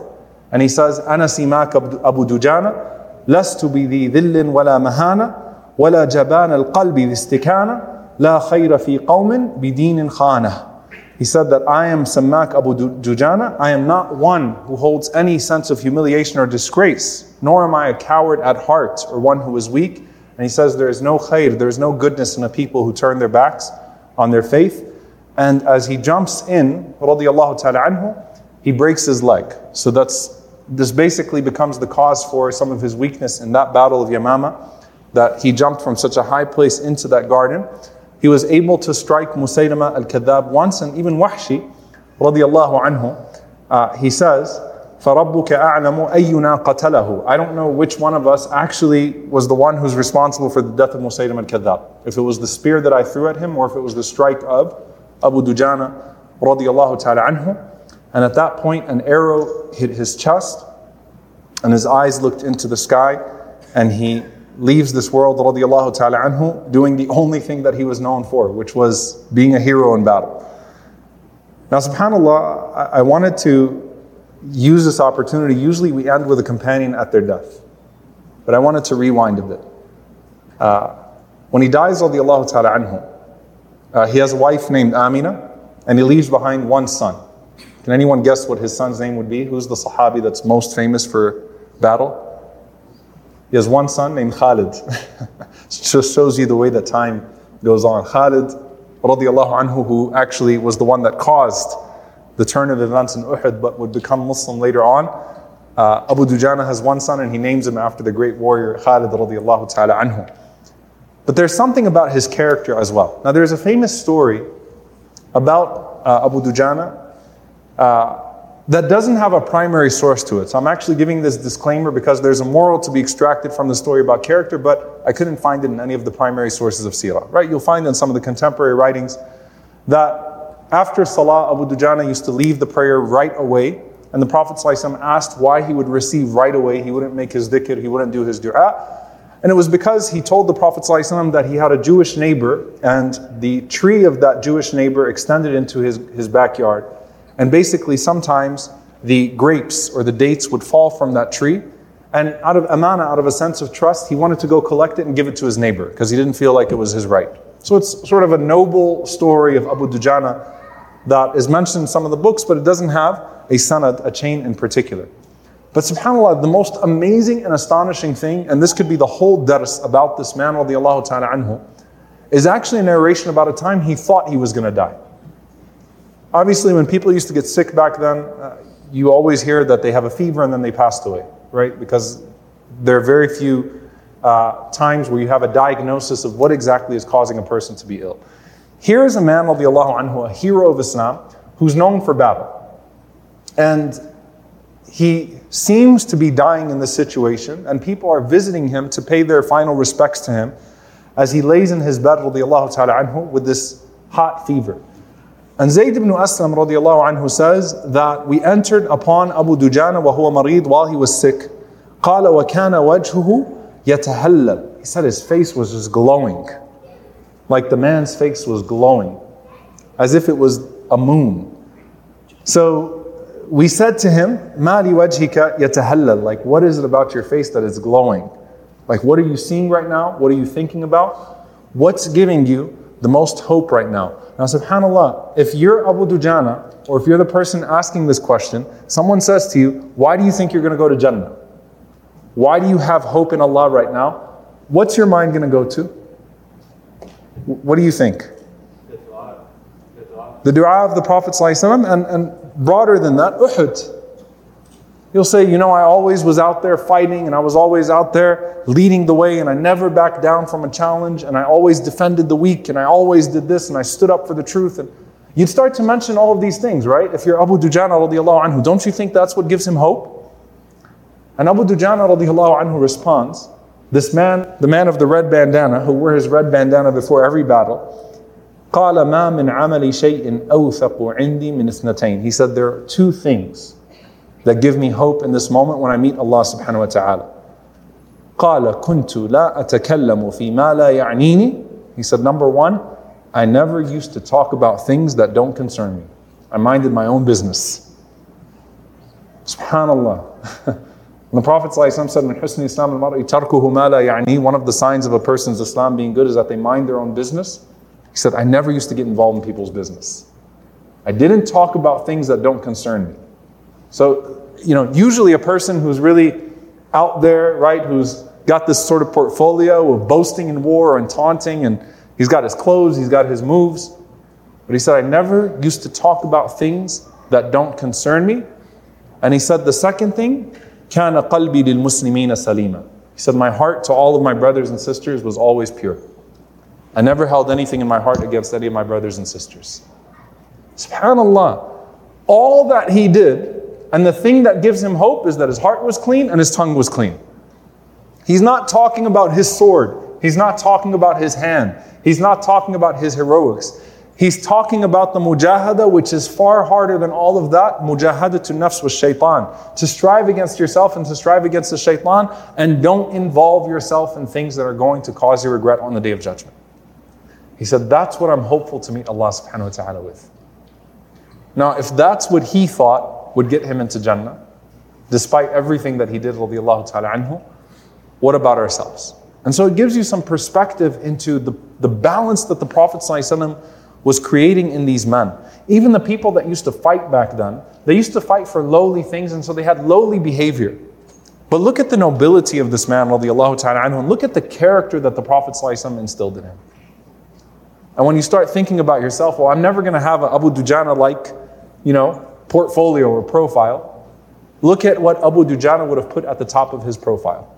and he says, "Anasimak Abu Dujana, lastu bi the dhillin wala mahana, wala jabana al qalbi istikana, la khayra fi qawmin bidinin khana. He said that I am Samak Abu Dujana. I am not one who holds any sense of humiliation or disgrace, nor am I a coward at heart or one who is weak. And he says there is no khair, there is no goodness in a people who turn their backs on their faith. And as he jumps in, radiallahu ta'ala anhu, he breaks his leg. So that's this basically becomes the cause for some of his weakness in that battle of Yamama that he jumped from such a high place into that garden. He was able to strike Musaylama al-Kadhab once, and even Wahshi, radiallahu anhu, uh, he says, فَرَبُّكَ أَعْلَمُ أَيُّنَا قَتَلَهُ I don't know which one of us actually was the one who's responsible for the death of Musaylim al-Kadhab. If it was the spear that I threw at him, or if it was the strike of Abu Dujana, radiallahu ta'ala anhu. And at that point, an arrow hit his chest, and his eyes looked into the sky, and he leaves this world ta'ala anhu doing the only thing that he was known for, which was being a hero in battle. Now, subhanAllah, I, I wanted to use this opportunity. Usually we end with a companion at their death. But I wanted to rewind a bit. Uh, when he dies, radiallahu ta'ala anhu, uh, he has a wife named Amina, and he leaves behind one son. Can anyone guess what his son's name would be? Who's the Sahabi that's most famous for battle? He has one son named Khalid. just shows you the way that time goes on. Khalid, radiallahu anhu, who actually was the one that caused the turn of events in Uhud, but would become Muslim later on. Uh, Abu Dujana has one son and he names him after the great warrior Khalid radiallahu ta'ala anhu. But there's something about his character as well. Now there's a famous story about uh, Abu Dujana. Uh, that doesn't have a primary source to it. So I'm actually giving this disclaimer because there's a moral to be extracted from the story about character, but I couldn't find it in any of the primary sources of seerah. Right? You'll find in some of the contemporary writings that after Salah, Abu Dujana used to leave the prayer right away. And the Prophet asked why he would receive right away. He wouldn't make his dhikr, he wouldn't do his dua. And it was because he told the Prophet that he had a Jewish neighbor, and the tree of that Jewish neighbor extended into his, his backyard. And basically, sometimes the grapes or the dates would fall from that tree. And out of amana, out of a sense of trust, he wanted to go collect it and give it to his neighbor because he didn't feel like it was his right. So it's sort of a noble story of Abu Dujana that is mentioned in some of the books, but it doesn't have a sanad, a chain in particular. But subhanAllah, the most amazing and astonishing thing, and this could be the whole dars about this man, ta'ala anhu, is actually a narration about a time he thought he was going to die. Obviously, when people used to get sick back then, uh, you always hear that they have a fever and then they passed away, right? Because there are very few uh, times where you have a diagnosis of what exactly is causing a person to be ill. Here is a man, al the Allahu anhu, a hero of Islam, who's known for battle. And he seems to be dying in this situation, and people are visiting him to pay their final respects to him as he lays in his bed, anhu, with this hot fever. And Zayd ibn Aslam radiallahu anhu says that we entered upon Abu Dujana wa huwa marid while he was sick. قال وكان وجهه يتهلل. He said his face was just glowing. Like the man's face was glowing. As if it was a moon. So we said to him, مالي وجهك يتهلل. Like what is it about your face that is glowing? Like what are you seeing right now? What are you thinking about? What's giving you the most hope right now? Now, subhanAllah, if you're Abu Dujana, or if you're the person asking this question, someone says to you, Why do you think you're going to go to Jannah? Why do you have hope in Allah right now? What's your mind going to go to? What do you think? The dua of the Prophet ﷺ, and, and broader than that, Uhud. He'll say, You know, I always was out there fighting and I was always out there leading the way and I never backed down from a challenge and I always defended the weak and I always did this and I stood up for the truth. And you'd start to mention all of these things, right? If you're Abu Dujana radiallahu anhu, don't you think that's what gives him hope? And Abu Dujana radiallahu anhu responds, this man, the man of the red bandana, who wore his red bandana before every battle, قال ما من عمل شيء أوثق عندي من اثنتين. He said there are two things that give me hope in this moment when I meet Allah subhanahu wa ta'ala. قال كنت لا أتكلم في ما لا يعنيني He said, number one, I never used to talk about things that don't concern me. I minded my own business. Subhanallah. the Prophet ﷺ said, من حسن إسلام المرء تركه ما لا يعني One of the signs of a person's Islam being good is that they mind their own business. He said, I never used to get involved in people's business. I didn't talk about things that don't concern me. So, you know, usually a person who's really out there, right, who's got this sort of portfolio of boasting in war and taunting, and he's got his clothes, he's got his moves. But he said, I never used to talk about things that don't concern me. And he said, the second thing, كان قلبي للمسلمين سليما. He said, my heart to all of my brothers and sisters was always pure. I never held anything in my heart against any of my brothers and sisters. SubhanAllah. All that he did and the thing that gives him hope is that his heart was clean and his tongue was clean. He's not talking about his sword. He's not talking about his hand. He's not talking about his heroics. He's talking about the mujahada, which is far harder than all of that. Mujahada to nafs was shaitan. To strive against yourself and to strive against the shaitan, and don't involve yourself in things that are going to cause you regret on the day of judgment. He said, That's what I'm hopeful to meet Allah subhanahu wa ta'ala with. Now, if that's what he thought, would get him into Jannah, despite everything that he did, radiallahu ta'ala anhu, what about ourselves? And so it gives you some perspective into the, the balance that the Prophet was creating in these men. Even the people that used to fight back then, they used to fight for lowly things, and so they had lowly behavior. But look at the nobility of this man, radiallahu ta'ala anhu, and look at the character that the Prophet ﷺ instilled in him. And when you start thinking about yourself, well, I'm never going to have an Abu Dujana like, you know, portfolio or profile, look at what Abu Dujana would have put at the top of his profile.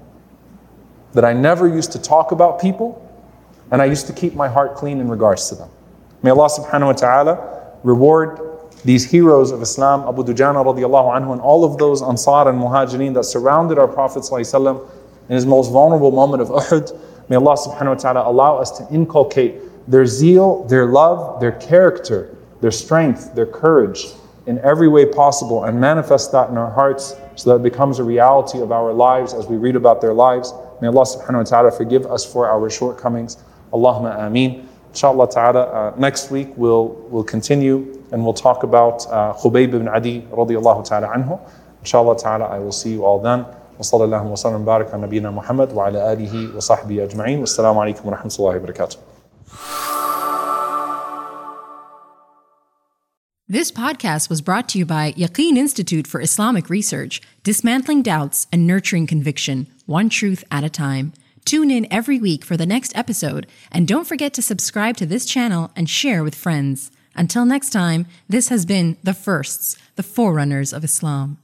That I never used to talk about people and I used to keep my heart clean in regards to them. May Allah subhanahu wa ta'ala reward these heroes of Islam, Abu Dujana radiallahu anhu, and all of those Ansar and Muhajirin that surrounded our Prophet in his most vulnerable moment of Uhud. May Allah subhanahu wa ta'ala allow us to inculcate their zeal, their love, their character, their strength, their courage in every way possible and manifest that in our hearts so that it becomes a reality of our lives as we read about their lives. May Allah subhanahu wa ta'ala forgive us for our shortcomings. Allahumma ameen. Inshallah ta'ala, uh, next week we'll, we'll continue and we'll talk about uh, Khubayb ibn Adi radiallahu ta'ala anhu. Inshallah ta'ala, I will see you all then. وصلى الله وسلم وبارك على نبينا محمد وعلى آله وصحبه أجمعين والسلام عليكم ورحمة الله وبركاته This podcast was brought to you by Yaqeen Institute for Islamic Research, dismantling doubts and nurturing conviction, one truth at a time. Tune in every week for the next episode, and don't forget to subscribe to this channel and share with friends. Until next time, this has been The Firsts, the Forerunners of Islam.